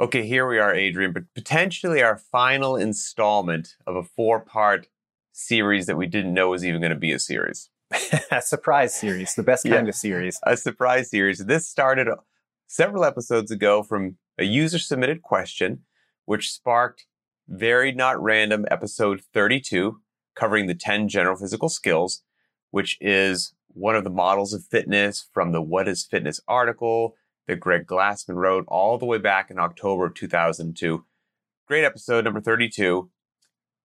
Okay, here we are, Adrian, but potentially our final installment of a four part series that we didn't know was even going to be a series. a surprise series, the best kind yeah, of series. A surprise series. This started uh, several episodes ago from a user submitted question, which sparked Varied Not Random episode 32, covering the 10 general physical skills, which is one of the models of fitness from the What is Fitness article that Greg Glassman wrote all the way back in October of 2002. Great episode number 32.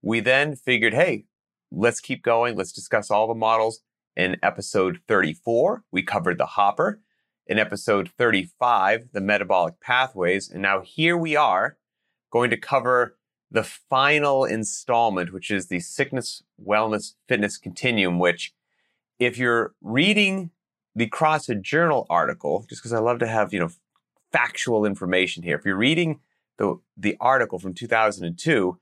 We then figured, hey, let's keep going. Let's discuss all the models. In episode 34, we covered the hopper. In episode 35, the metabolic pathways. And now here we are going to cover the final installment, which is the sickness, wellness, fitness continuum, which if you're reading the CrossFit Journal article, just because I love to have, you know, factual information here. If you're reading the, the article from 2002,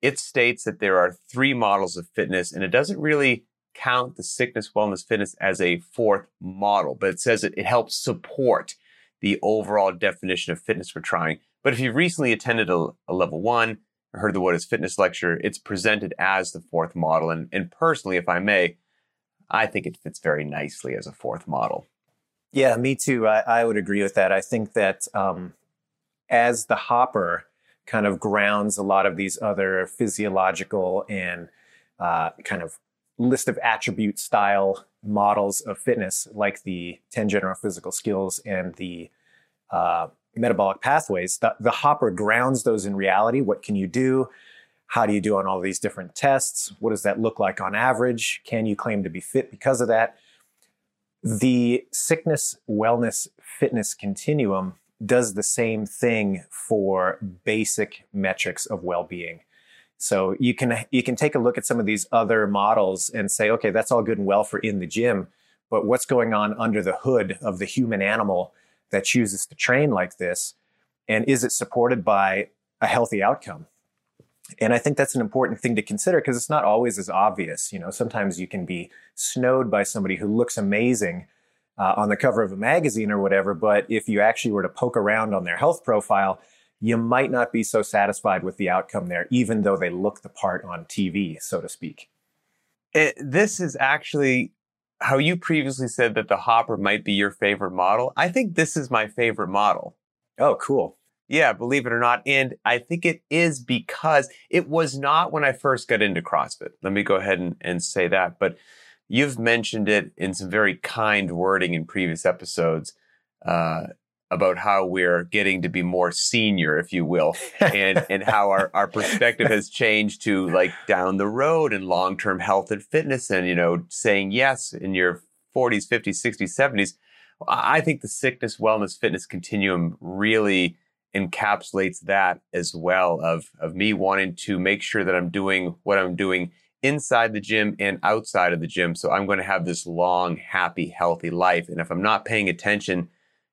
it states that there are three models of fitness and it doesn't really count the sickness, wellness, fitness as a fourth model, but it says it, it helps support the overall definition of fitness we're trying. But if you've recently attended a, a level one, or heard the What is Fitness lecture, it's presented as the fourth model. And, and personally, if I may, I think it fits very nicely as a fourth model. Yeah, me too. I, I would agree with that. I think that um, as the hopper kind of grounds a lot of these other physiological and uh, kind of list of attribute style models of fitness, like the 10 general physical skills and the uh, metabolic pathways, the, the hopper grounds those in reality. What can you do? How do you do on all these different tests? What does that look like on average? Can you claim to be fit because of that? The sickness, wellness, fitness continuum does the same thing for basic metrics of well-being. So you can you can take a look at some of these other models and say, okay, that's all good and well for in the gym, but what's going on under the hood of the human animal that chooses to train like this, and is it supported by a healthy outcome? And I think that's an important thing to consider because it's not always as obvious. You know, sometimes you can be snowed by somebody who looks amazing uh, on the cover of a magazine or whatever, but if you actually were to poke around on their health profile, you might not be so satisfied with the outcome there, even though they look the part on TV, so to speak. It, this is actually how you previously said that the Hopper might be your favorite model. I think this is my favorite model. Oh, cool. Yeah, believe it or not. And I think it is because it was not when I first got into CrossFit. Let me go ahead and, and say that. But you've mentioned it in some very kind wording in previous episodes uh, about how we're getting to be more senior, if you will, and, and how our, our perspective has changed to like down the road and long term health and fitness and, you know, saying yes in your 40s, 50s, 60s, 70s. I think the sickness, wellness, fitness continuum really encapsulates that as well of, of me wanting to make sure that I'm doing what I'm doing inside the gym and outside of the gym. So I'm going to have this long, happy, healthy life. And if I'm not paying attention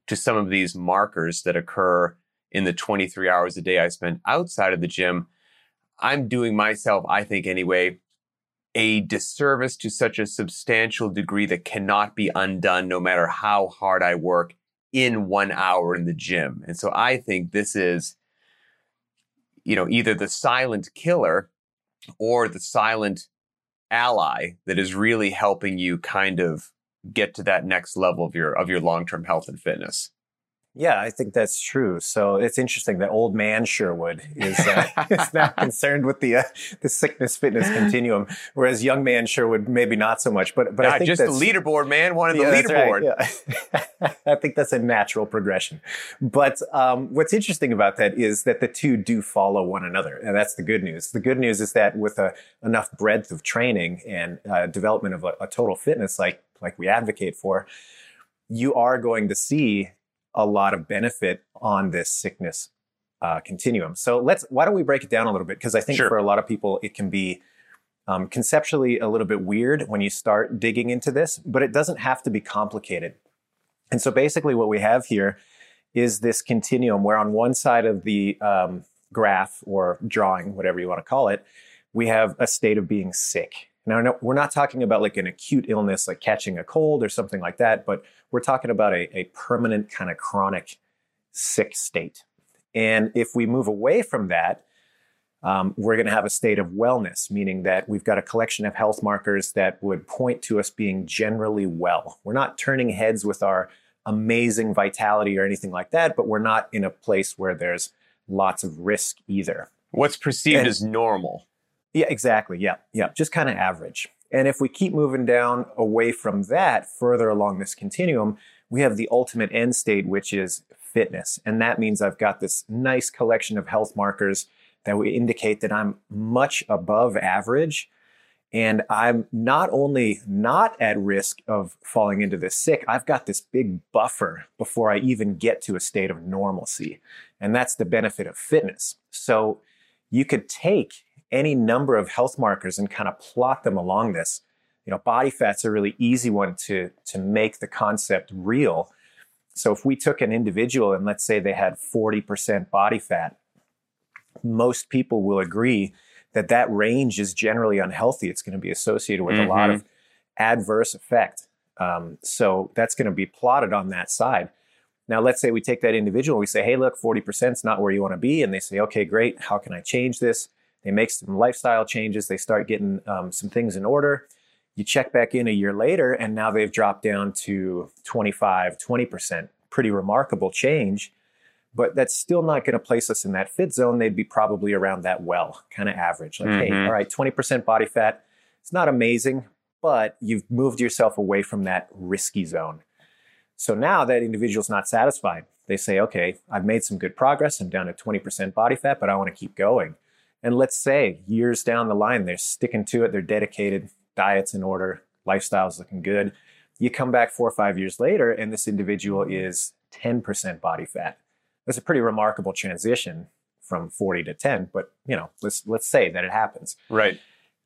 to some of these markers that occur in the 23 hours a day I spend outside of the gym, I'm doing myself, I think anyway, a disservice to such a substantial degree that cannot be undone no matter how hard I work in one hour in the gym. And so I think this is, you know, either the silent killer or the silent ally that is really helping you kind of get to that next level of your of your long-term health and fitness. Yeah, I think that's true. So it's interesting that old man Sherwood is, uh, is not concerned with the uh, the sickness fitness continuum, whereas young man Sherwood maybe not so much. But but I think just the leaderboard man wanted yeah, the leaderboard. Right, yeah. I think that's a natural progression. But um, what's interesting about that is that the two do follow one another, and that's the good news. The good news is that with a, enough breadth of training and uh, development of a, a total fitness, like like we advocate for, you are going to see a lot of benefit on this sickness uh, continuum. So let's why don't we break it down a little bit because I think sure. for a lot of people it can be um, conceptually a little bit weird when you start digging into this, but it doesn't have to be complicated. And so basically, what we have here is this continuum where on one side of the um, graph or drawing, whatever you want to call it, we have a state of being sick. Now, we're not talking about like an acute illness, like catching a cold or something like that, but we're talking about a, a permanent kind of chronic sick state. And if we move away from that, um, we're going to have a state of wellness, meaning that we've got a collection of health markers that would point to us being generally well. We're not turning heads with our amazing vitality or anything like that, but we're not in a place where there's lots of risk either. What's perceived and, as normal. Yeah, exactly. Yeah, yeah, just kind of average. And if we keep moving down away from that, further along this continuum, we have the ultimate end state, which is fitness. And that means I've got this nice collection of health markers that would indicate that I'm much above average. And I'm not only not at risk of falling into this sick, I've got this big buffer before I even get to a state of normalcy. And that's the benefit of fitness. So you could take any number of health markers and kind of plot them along this. You know, body fat's a really easy one to, to make the concept real. So if we took an individual and let's say they had 40% body fat, most people will agree that that range is generally unhealthy. It's going to be associated with mm-hmm. a lot of adverse effect. Um, so that's going to be plotted on that side. Now, let's say we take that individual, we say, hey, look, 40% is not where you want to be. And they say, okay, great. How can I change this? They make some lifestyle changes. They start getting um, some things in order. You check back in a year later, and now they've dropped down to 25, 20%. Pretty remarkable change but that's still not going to place us in that fit zone. They'd be probably around that well, kind of average. Like, mm-hmm. hey, all right, 20% body fat. It's not amazing, but you've moved yourself away from that risky zone. So now that individual's not satisfied. They say, okay, I've made some good progress. I'm down to 20% body fat, but I want to keep going. And let's say years down the line, they're sticking to it, they're dedicated, diet's in order, lifestyle's looking good. You come back four or five years later, and this individual is 10% body fat. That's a pretty remarkable transition from 40 to 10 but you know let's let's say that it happens. Right.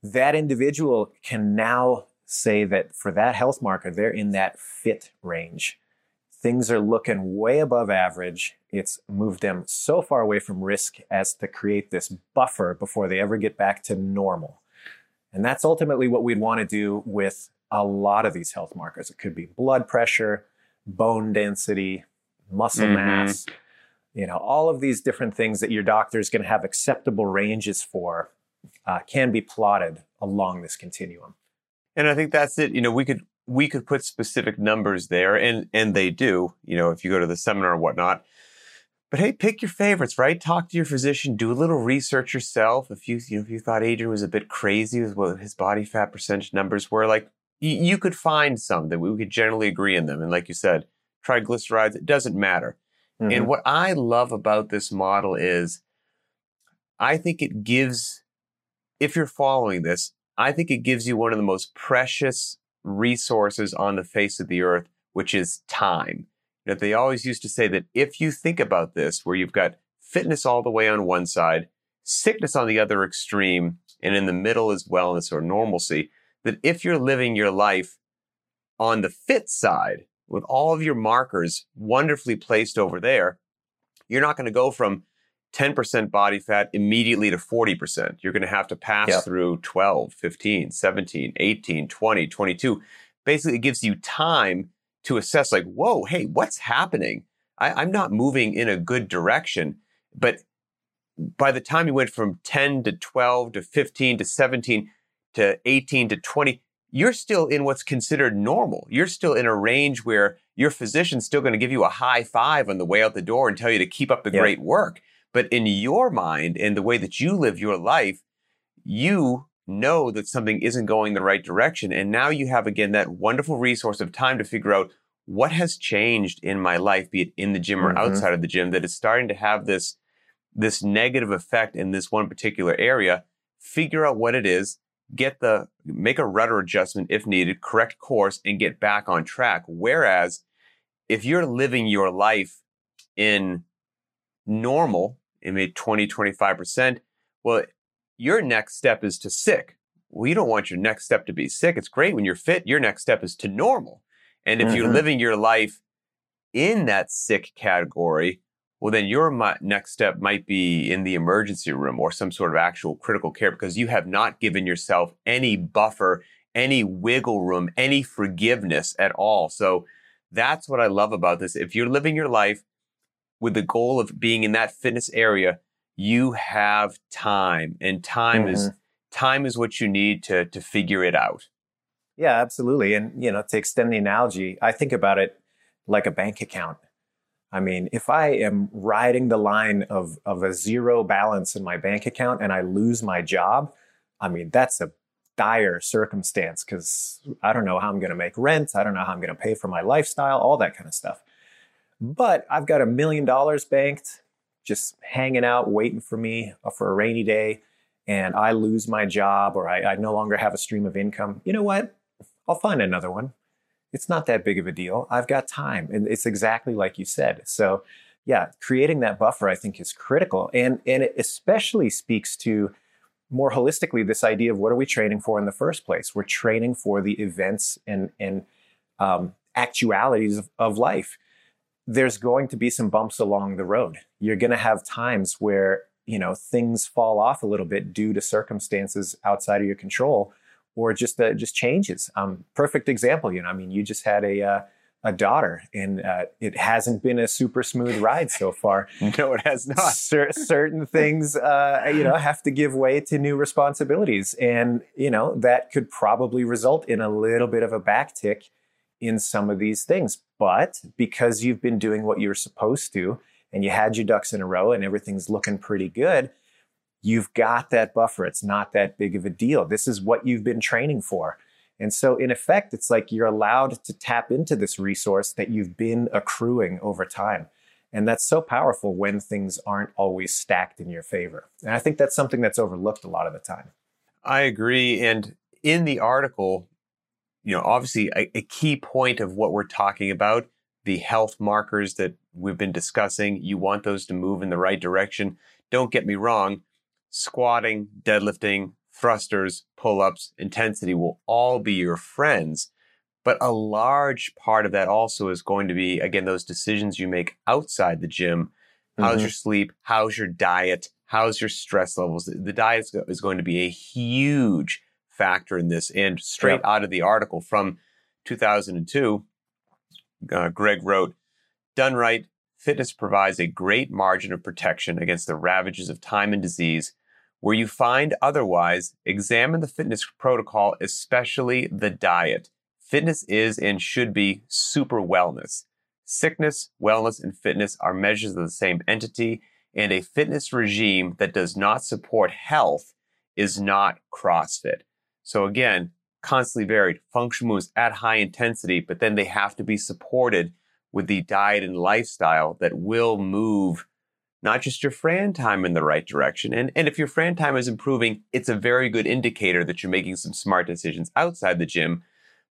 That individual can now say that for that health marker they're in that fit range things are looking way above average it's moved them so far away from risk as to create this buffer before they ever get back to normal and that's ultimately what we'd want to do with a lot of these health markers it could be blood pressure bone density muscle mm-hmm. mass you know, all of these different things that your doctor is going to have acceptable ranges for uh, can be plotted along this continuum. And I think that's it. You know, we could we could put specific numbers there, and and they do. You know, if you go to the seminar or whatnot. But hey, pick your favorites, right? Talk to your physician, do a little research yourself. If you, you know, if you thought Adrian was a bit crazy with what his body fat percentage numbers were, like you, you could find some that we could generally agree in them. And like you said, triglycerides, it doesn't matter. Mm-hmm. And what I love about this model is I think it gives, if you're following this, I think it gives you one of the most precious resources on the face of the earth, which is time. You know, they always used to say that if you think about this, where you've got fitness all the way on one side, sickness on the other extreme, and in the middle is wellness or normalcy, that if you're living your life on the fit side, with all of your markers wonderfully placed over there, you're not going to go from 10% body fat immediately to 40%. You're going to have to pass yep. through 12, 15, 17, 18, 20, 22. Basically, it gives you time to assess, like, whoa, hey, what's happening? I, I'm not moving in a good direction. But by the time you went from 10 to 12 to 15 to 17 to 18 to 20, you're still in what's considered normal. You're still in a range where your physician's still going to give you a high five on the way out the door and tell you to keep up the yeah. great work. But in your mind and the way that you live your life, you know that something isn't going the right direction. And now you have again that wonderful resource of time to figure out what has changed in my life, be it in the gym or mm-hmm. outside of the gym, that is starting to have this, this negative effect in this one particular area. Figure out what it is get the make a rudder adjustment if needed, correct course, and get back on track. Whereas if you're living your life in normal, in made 20, 25%, well, your next step is to sick. Well, you don't want your next step to be sick. It's great when you're fit. Your next step is to normal. And if mm-hmm. you're living your life in that sick category, well, then your next step might be in the emergency room or some sort of actual critical care because you have not given yourself any buffer, any wiggle room, any forgiveness at all. So that's what I love about this. If you're living your life with the goal of being in that fitness area, you have time and time mm-hmm. is time is what you need to to figure it out. Yeah, absolutely. And you know, to extend the analogy, I think about it like a bank account. I mean, if I am riding the line of of a zero balance in my bank account and I lose my job, I mean, that's a dire circumstance because I don't know how I'm going to make rent. I don't know how I'm going to pay for my lifestyle, all that kind of stuff. But I've got a million dollars banked, just hanging out, waiting for me uh, for a rainy day, and I lose my job or I, I no longer have a stream of income. You know what? I'll find another one. It's not that big of a deal. I've got time. And it's exactly like you said. So, yeah, creating that buffer, I think, is critical. And, and it especially speaks to more holistically this idea of what are we training for in the first place? We're training for the events and, and um, actualities of, of life. There's going to be some bumps along the road. You're going to have times where you know things fall off a little bit due to circumstances outside of your control or just uh, just changes um, perfect example you know i mean you just had a uh, a daughter, and uh, it hasn't been a super smooth ride so far. no, it has not. Cer- certain things, uh, you know, have to give way to new responsibilities, and you know that could probably result in a little bit of a backtick in some of these things. But because you've been doing what you're supposed to, and you had your ducks in a row, and everything's looking pretty good, you've got that buffer. It's not that big of a deal. This is what you've been training for. And so, in effect, it's like you're allowed to tap into this resource that you've been accruing over time. And that's so powerful when things aren't always stacked in your favor. And I think that's something that's overlooked a lot of the time. I agree. And in the article, you know, obviously a, a key point of what we're talking about, the health markers that we've been discussing, you want those to move in the right direction. Don't get me wrong, squatting, deadlifting, thrusters, pull ups, intensity will all be your friends. But a large part of that also is going to be, again, those decisions you make outside the gym. How's mm-hmm. your sleep? How's your diet? How's your stress levels? The diet is going to be a huge factor in this. And straight out of the article from 2002, uh, Greg wrote, Done right, fitness provides a great margin of protection against the ravages of time and disease where you find otherwise, examine the fitness protocol, especially the diet. Fitness is and should be super wellness. Sickness, wellness, and fitness are measures of the same entity, and a fitness regime that does not support health is not CrossFit. So again, constantly varied function moves at high intensity, but then they have to be supported with the diet and lifestyle that will move not just your Fran time in the right direction. And, and if your Fran time is improving, it's a very good indicator that you're making some smart decisions outside the gym.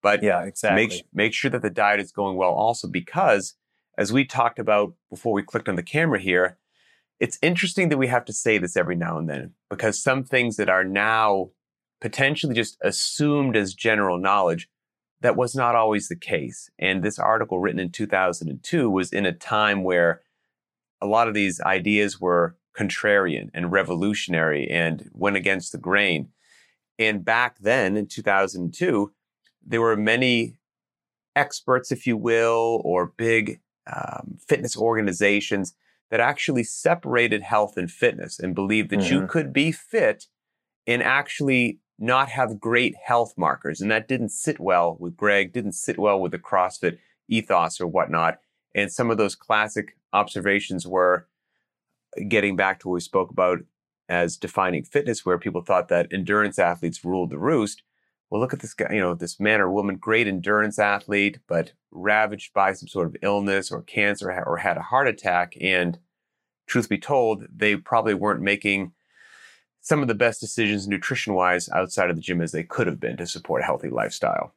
But yeah, exactly. Make, make sure that the diet is going well also because as we talked about before we clicked on the camera here, it's interesting that we have to say this every now and then because some things that are now potentially just assumed as general knowledge that was not always the case. And this article written in 2002 was in a time where a lot of these ideas were contrarian and revolutionary and went against the grain. And back then in 2002, there were many experts, if you will, or big um, fitness organizations that actually separated health and fitness and believed that mm-hmm. you could be fit and actually not have great health markers. And that didn't sit well with Greg, didn't sit well with the CrossFit ethos or whatnot. And some of those classic observations were getting back to what we spoke about as defining fitness, where people thought that endurance athletes ruled the roost. Well, look at this guy, you know, this man or woman, great endurance athlete, but ravaged by some sort of illness or cancer or had a heart attack. And truth be told, they probably weren't making some of the best decisions nutrition wise outside of the gym as they could have been to support a healthy lifestyle.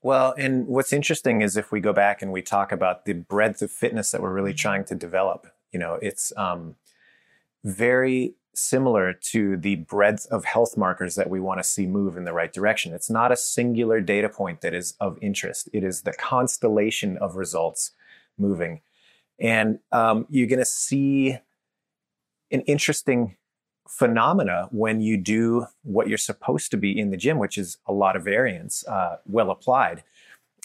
Well, and what's interesting is if we go back and we talk about the breadth of fitness that we're really trying to develop, you know, it's um, very similar to the breadth of health markers that we want to see move in the right direction. It's not a singular data point that is of interest. It is the constellation of results moving. And um, you're going to see an interesting phenomena when you do what you're supposed to be in the gym, which is a lot of variance, uh, well applied.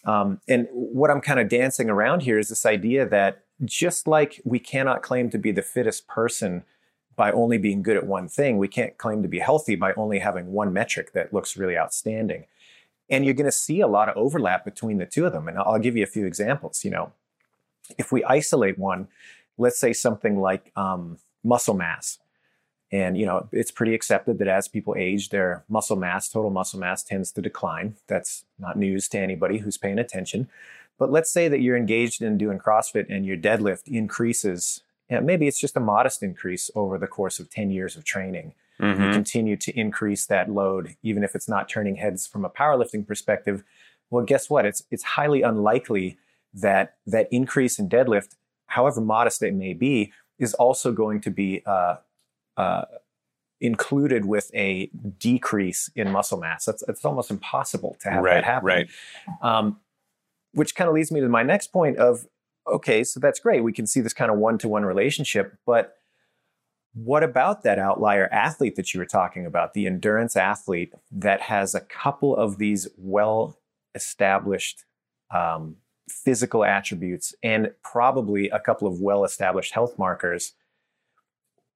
Um, and what I'm kind of dancing around here is this idea that just like we cannot claim to be the fittest person by only being good at one thing, we can't claim to be healthy by only having one metric that looks really outstanding. And you're going to see a lot of overlap between the two of them. And I'll give you a few examples. You know, if we isolate one, let's say something like um, muscle mass. And you know, it's pretty accepted that as people age, their muscle mass, total muscle mass tends to decline. That's not news to anybody who's paying attention. But let's say that you're engaged in doing CrossFit and your deadlift increases. And maybe it's just a modest increase over the course of 10 years of training. Mm-hmm. You continue to increase that load, even if it's not turning heads from a powerlifting perspective. Well, guess what? It's it's highly unlikely that that increase in deadlift, however modest it may be, is also going to be uh, uh, included with a decrease in muscle mass. That's it's almost impossible to have right, that happen. Right. Um, which kind of leads me to my next point of okay, so that's great. We can see this kind of one to one relationship, but what about that outlier athlete that you were talking about, the endurance athlete that has a couple of these well established um, physical attributes and probably a couple of well established health markers?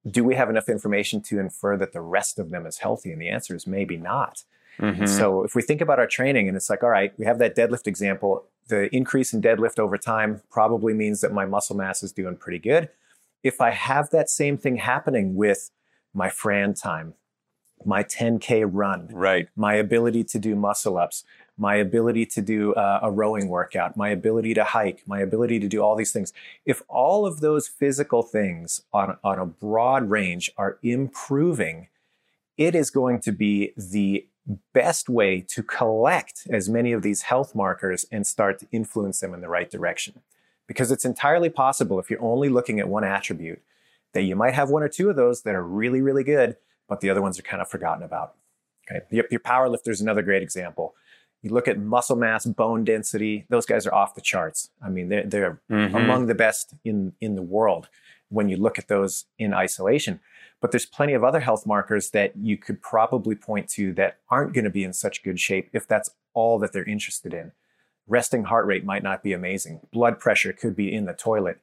Do we have enough information to infer that the rest of them is healthy? And the answer is maybe not. Mm-hmm. So if we think about our training and it's like, all right, we have that deadlift example, the increase in deadlift over time probably means that my muscle mass is doing pretty good. If I have that same thing happening with my Fran time, my 10K run, right. my ability to do muscle ups, my ability to do uh, a rowing workout, my ability to hike, my ability to do all these things. If all of those physical things on, on a broad range are improving, it is going to be the best way to collect as many of these health markers and start to influence them in the right direction. Because it's entirely possible if you're only looking at one attribute that you might have one or two of those that are really, really good, but the other ones are kind of forgotten about. Okay. Your, your power lifter is another great example. You look at muscle mass, bone density; those guys are off the charts. I mean, they're, they're mm-hmm. among the best in in the world when you look at those in isolation. But there's plenty of other health markers that you could probably point to that aren't going to be in such good shape if that's all that they're interested in. Resting heart rate might not be amazing. Blood pressure could be in the toilet.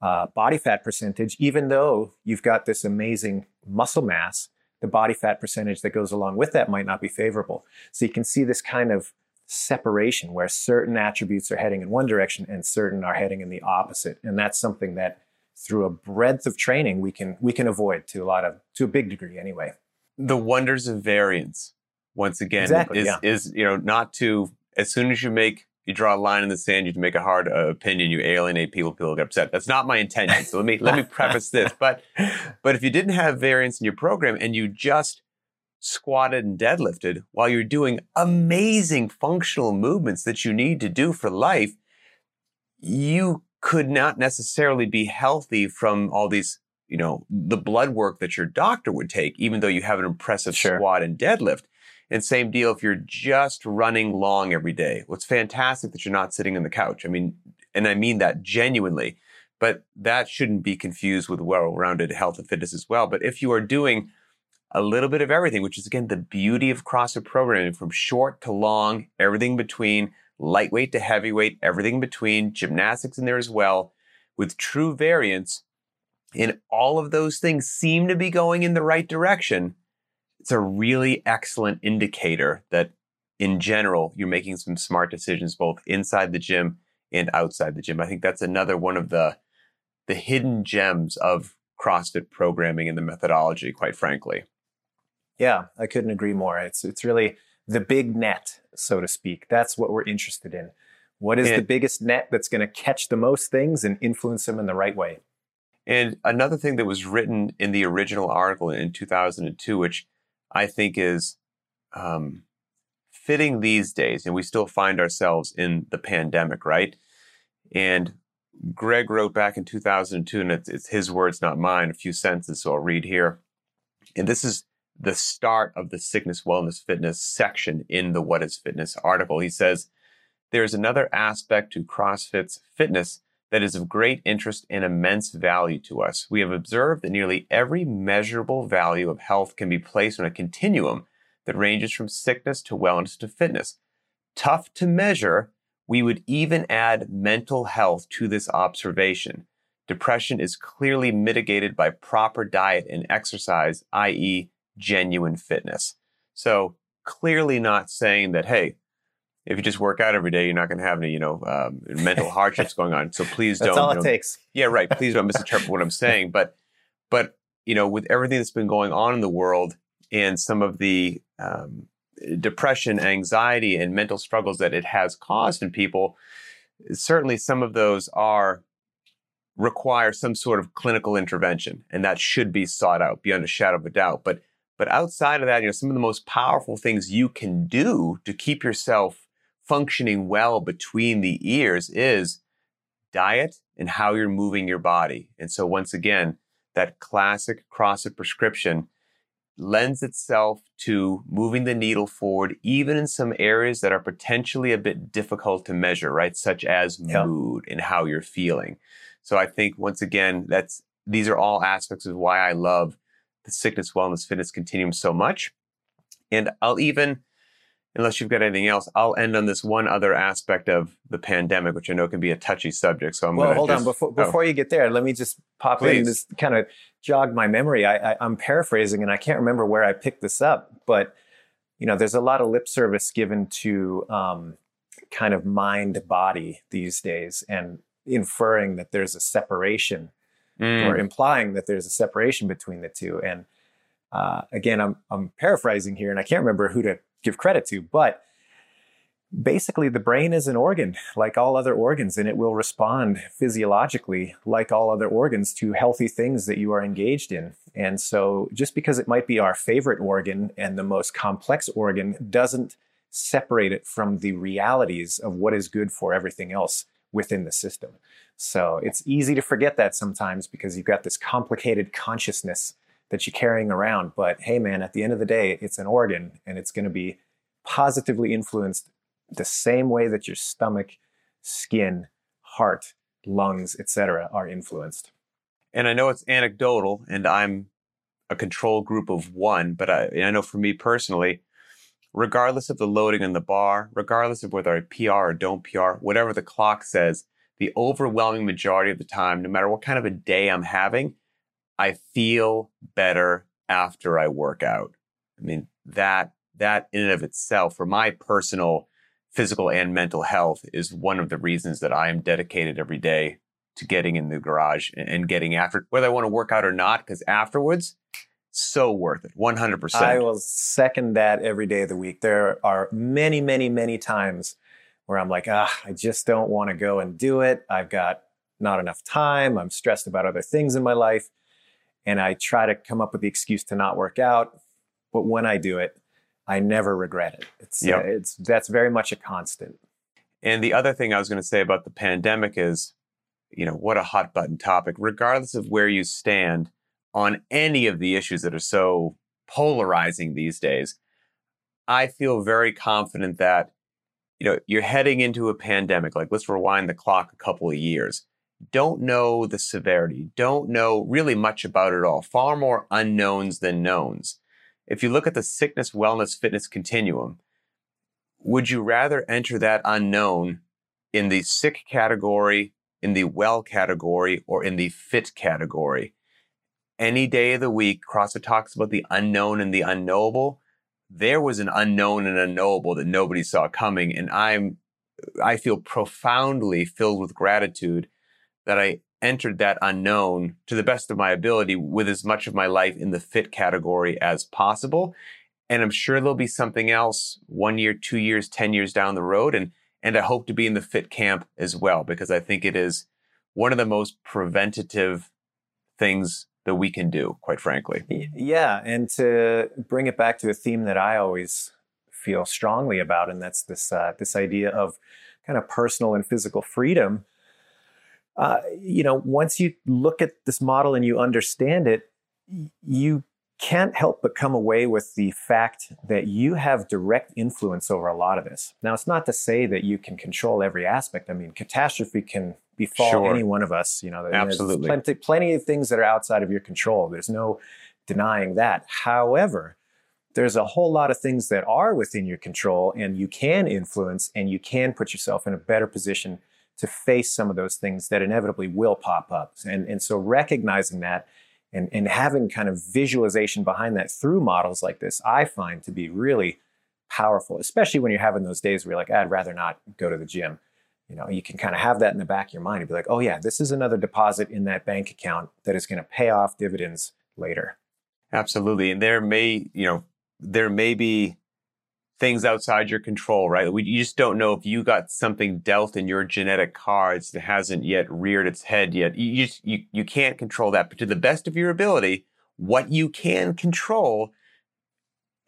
Uh, body fat percentage, even though you've got this amazing muscle mass, the body fat percentage that goes along with that might not be favorable. So you can see this kind of separation where certain attributes are heading in one direction and certain are heading in the opposite. And that's something that through a breadth of training we can we can avoid to a lot of to a big degree anyway. The wonders of variance, once again, exactly, is, yeah. is you know not to as soon as you make you draw a line in the sand, you make a hard uh, opinion, you alienate people, people get upset. That's not my intention. So let me let me preface this. But but if you didn't have variance in your program and you just squatted and deadlifted while you're doing amazing functional movements that you need to do for life, you could not necessarily be healthy from all these, you know, the blood work that your doctor would take, even though you have an impressive sure. squat and deadlift. And same deal if you're just running long every day. Well, it's fantastic that you're not sitting on the couch. I mean, and I mean that genuinely, but that shouldn't be confused with well-rounded health and fitness as well. But if you are doing a little bit of everything, which is again the beauty of CrossFit programming from short to long, everything between, lightweight to heavyweight, everything between, gymnastics in there as well, with true variance. And all of those things seem to be going in the right direction. It's a really excellent indicator that in general, you're making some smart decisions both inside the gym and outside the gym. I think that's another one of the the hidden gems of CrossFit programming and the methodology, quite frankly. Yeah, I couldn't agree more. It's it's really the big net, so to speak. That's what we're interested in. What is and, the biggest net that's going to catch the most things and influence them in the right way? And another thing that was written in the original article in 2002, which I think is um, fitting these days, and we still find ourselves in the pandemic, right? And Greg wrote back in 2002, and it's, it's his words, not mine, a few sentences, so I'll read here. And this is the start of the sickness, wellness, fitness section in the What is Fitness article. He says, There's another aspect to CrossFit's fitness that is of great interest and immense value to us. We have observed that nearly every measurable value of health can be placed on a continuum that ranges from sickness to wellness to fitness. Tough to measure, we would even add mental health to this observation. depression is clearly mitigated by proper diet and exercise, i.e., genuine fitness. So clearly not saying that, hey, if you just work out every day, you're not going to have any, you know, um, mental hardships going on. So please don't. all it know, takes. yeah, right. Please don't misinterpret what I'm saying. But, but you know, with everything that's been going on in the world and some of the um, depression, anxiety, and mental struggles that it has caused in people, certainly some of those are require some sort of clinical intervention, and that should be sought out beyond a shadow of a doubt. But but outside of that, you know, some of the most powerful things you can do to keep yourself functioning well between the ears is diet and how you're moving your body. And so once again, that classic CrossFit prescription lends itself to moving the needle forward, even in some areas that are potentially a bit difficult to measure, right? Such as Yeah. mood and how you're feeling. So I think once again, that's these are all aspects of why I love the sickness, wellness, fitness continuum so much. And I'll even, unless you've got anything else, I'll end on this one other aspect of the pandemic, which I know can be a touchy subject. So I'm well, going to hold just, on. Before, oh, before you get there, let me just pop in. Please. This kind of jog my memory. I, I, I'm paraphrasing, and I can't remember where I picked this up, but you know, there's a lot of lip service given to um, kind of mind body these days, and inferring that there's a separation mm, or implying that there's a separation between the two. And uh, again, I'm I'm paraphrasing here, and I can't remember who to give credit to, but basically, the brain is an organ like all other organs, and it will respond physiologically like all other organs to healthy things that you are engaged in. And so, just because it might be our favorite organ and the most complex organ doesn't separate it from the realities of what is good for everything else within the system. So it's easy to forget that sometimes because you've got this complicated consciousness that you're carrying around. But hey, man, at the end of the day, it's an organ and it's going to be positively influenced the same way that your stomach, skin, heart, lungs, etc., are influenced. and I know it's anecdotal, and I'm a control group of one, but I, I know for me personally, regardless of the loading on the bar, regardless of whether I PR or don't PR, whatever the clock says, the overwhelming majority of the time, no matter what kind of a day I'm having, I feel better after I work out. I mean, that that in and of itself, for my personal physical and mental health, is one of the reasons that I am dedicated every day to getting in the garage and, and getting after it, whether I want to work out or not, because afterwards, so worth it. 100%. I will second that every day of the week. There are many, many, many times where I'm like, ah, I just don't want to go and do it. I've got not enough time. I'm stressed about other things in my life. And I try to come up with the excuse to not work out. But when I do it, I never regret it. It's, Yep. uh, it's that's very much a constant. And the other thing I was going to say about the pandemic is, you know, what a hot button topic, regardless of where you stand on any of the issues that are so polarizing these days. I feel very confident that, you know, you're heading into a pandemic. Like, let's rewind the clock a couple of years. Don't know the severity, don't know really much about it all. Far more unknowns than knowns. If you look at the sickness, wellness, fitness continuum, would you rather enter that unknown in the sick category, in the well category, or in the fit category? Any day of the week, CrossFit talks about the unknown and the unknowable. There was an unknown and unknowable that nobody saw coming, and I'm I feel profoundly filled with gratitude that I entered that unknown to the best of my ability with as much of my life in the fit category as possible. And I'm sure there'll be something else one year, two years, 10 years down the road. And, and I hope to be in the fit camp as well, because I think it is one of the most preventative things that we can do, quite frankly. Yeah, and to bring it back to a theme that I always feel strongly about, and that's this uh, this idea of kind of personal and physical freedom. Uh, you know, once you look at this model and you understand it, you can't help but come away with the fact that you have direct influence over a lot of this. Now, it's not to say that you can control every aspect. I mean, catastrophe can befall Sure. any one of us. You know, Absolutely. plenty, plenty of things that are outside of your control. There's no denying that. However, there's a whole lot of things that are within your control and you can influence and you can put yourself in a better position to face some of those things that inevitably will pop up. And, and so recognizing that and, and having kind of visualization behind that through models like this, I find to be really powerful, especially when you're having those days where you're like, I'd rather not go to the gym. You know, you can kind of have that in the back of your mind and be like, oh yeah, this is another deposit in that bank account that is going to pay off dividends later. Absolutely. And there may, you know, there may be things outside your control, right? We, you just don't know if you got something dealt in your genetic cards that hasn't yet reared its head yet. You, just, you, you can't control that, but to the best of your ability, what you can control,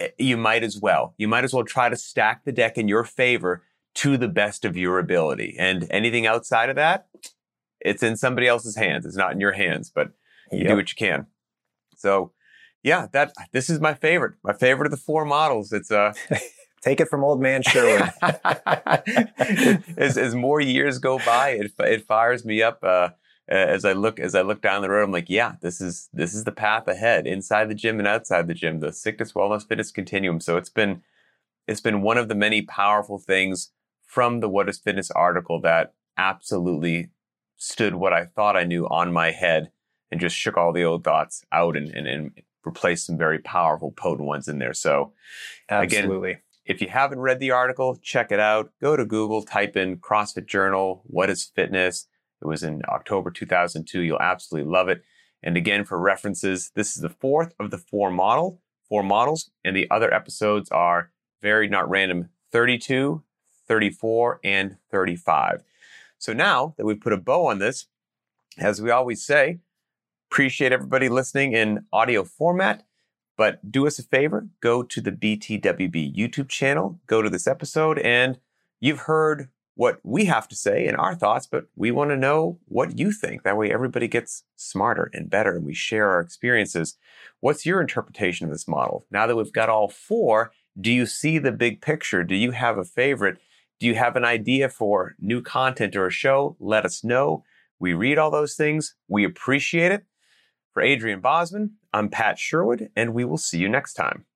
eh, you might as well. You might as well try to stack the deck in your favor to the best of your ability. And anything outside of that, it's in somebody else's hands. It's not in your hands, but you yep. do what you can. So yeah, that this is my favorite. My favorite of the four models. It's uh Take it from old man Sherwood. as, as more years go by, it, it fires me up. Uh, as I look as I look down the road, I'm like, yeah, this is this is the path ahead, inside the gym and outside the gym, the sickness, wellness, fitness continuum. So it's been it's been one of the many powerful things from the What is Fitness article that absolutely stood what I thought I knew on my head and just shook all the old thoughts out and, and, and replaced some very powerful, potent ones in there. So, absolutely. Again, if you haven't read the article, check it out. Go to Google, type in CrossFit Journal, What is Fitness? It was in October 2002. You'll absolutely love it. And again, for references, this is the fourth of the four model, four models, and the other episodes are varied, not random 32, 34, and 35. So now that we've put a bow on this, as we always say, appreciate everybody listening in audio format. But do us a favor, go to the BTWB YouTube channel, go to this episode, and you've heard what we have to say and our thoughts, but we want to know what you think. That way everybody gets smarter and better and we share our experiences. What's your interpretation of this model? Now that we've got all four, do you see the big picture? Do you have a favorite? Do you have an idea for new content or a show? Let us know. We read all those things. We appreciate it. For Adrian Bozman, I'm Pat Sherwood, and we will see you next time.